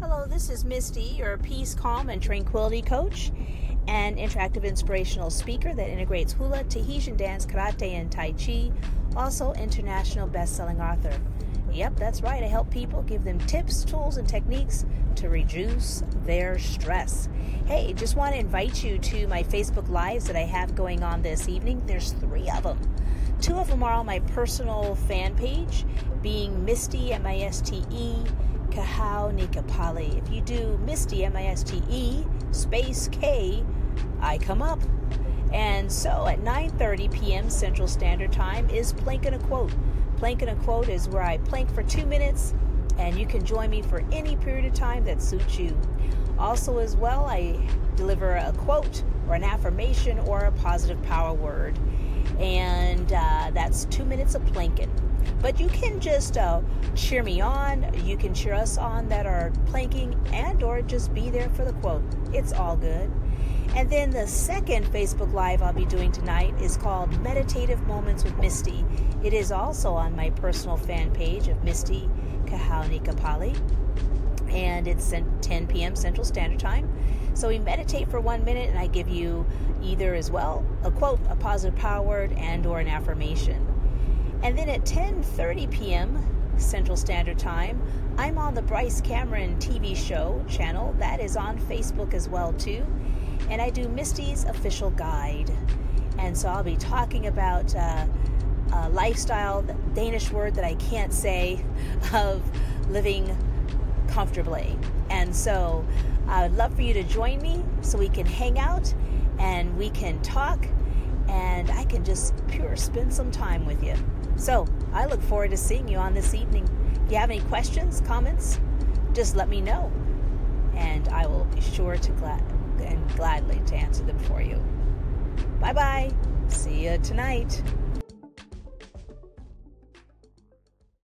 Hello, this is Misty, your peace, calm, and tranquility coach and interactive inspirational speaker that integrates hula, Tahitian dance, karate, and Tai Chi. Also, international best selling author. Yep, that's right. I help people give them tips, tools, and techniques to reduce their stress. Hey, just want to invite you to my Facebook Lives that I have going on this evening. There's three of them. Two of them are on my personal fan page, being Misty, M I S T E, Kahau Nikapali. If you do Misty, M I S T E, space K, I come up. And so at 9:30 p.m. Central Standard Time is Planking a Quote. Planking a Quote is where I plank for two minutes, and you can join me for any period of time that suits you. Also, as well, I deliver a quote or an affirmation or a positive power word and uh, that's two minutes of planking. But you can just uh, cheer me on. You can cheer us on that are planking, and or just be there for the quote. It's all good. And then the second Facebook Live I'll be doing tonight is called Meditative Moments with Misty. It is also on my personal fan page of Misty Kahauni Kapali. And it's 10 p.m. Central Standard Time. So we meditate for one minute, and I give you either as well a quote, a positive power word, and or an affirmation. And then at 10:30 p.m. Central Standard Time, I'm on the Bryce Cameron TV show channel. That is on Facebook as well too, and I do Misty's official guide. And so I'll be talking about uh, lifestyle, the Danish word that I can't say, of living comfortably. And so I would love for you to join me so we can hang out and we can talk and I can just pure spend some time with you. So I look forward to seeing you on this evening. If you have any questions, comments, just let me know. And I will be sure to glad and gladly to answer them for you. Bye bye. See you tonight.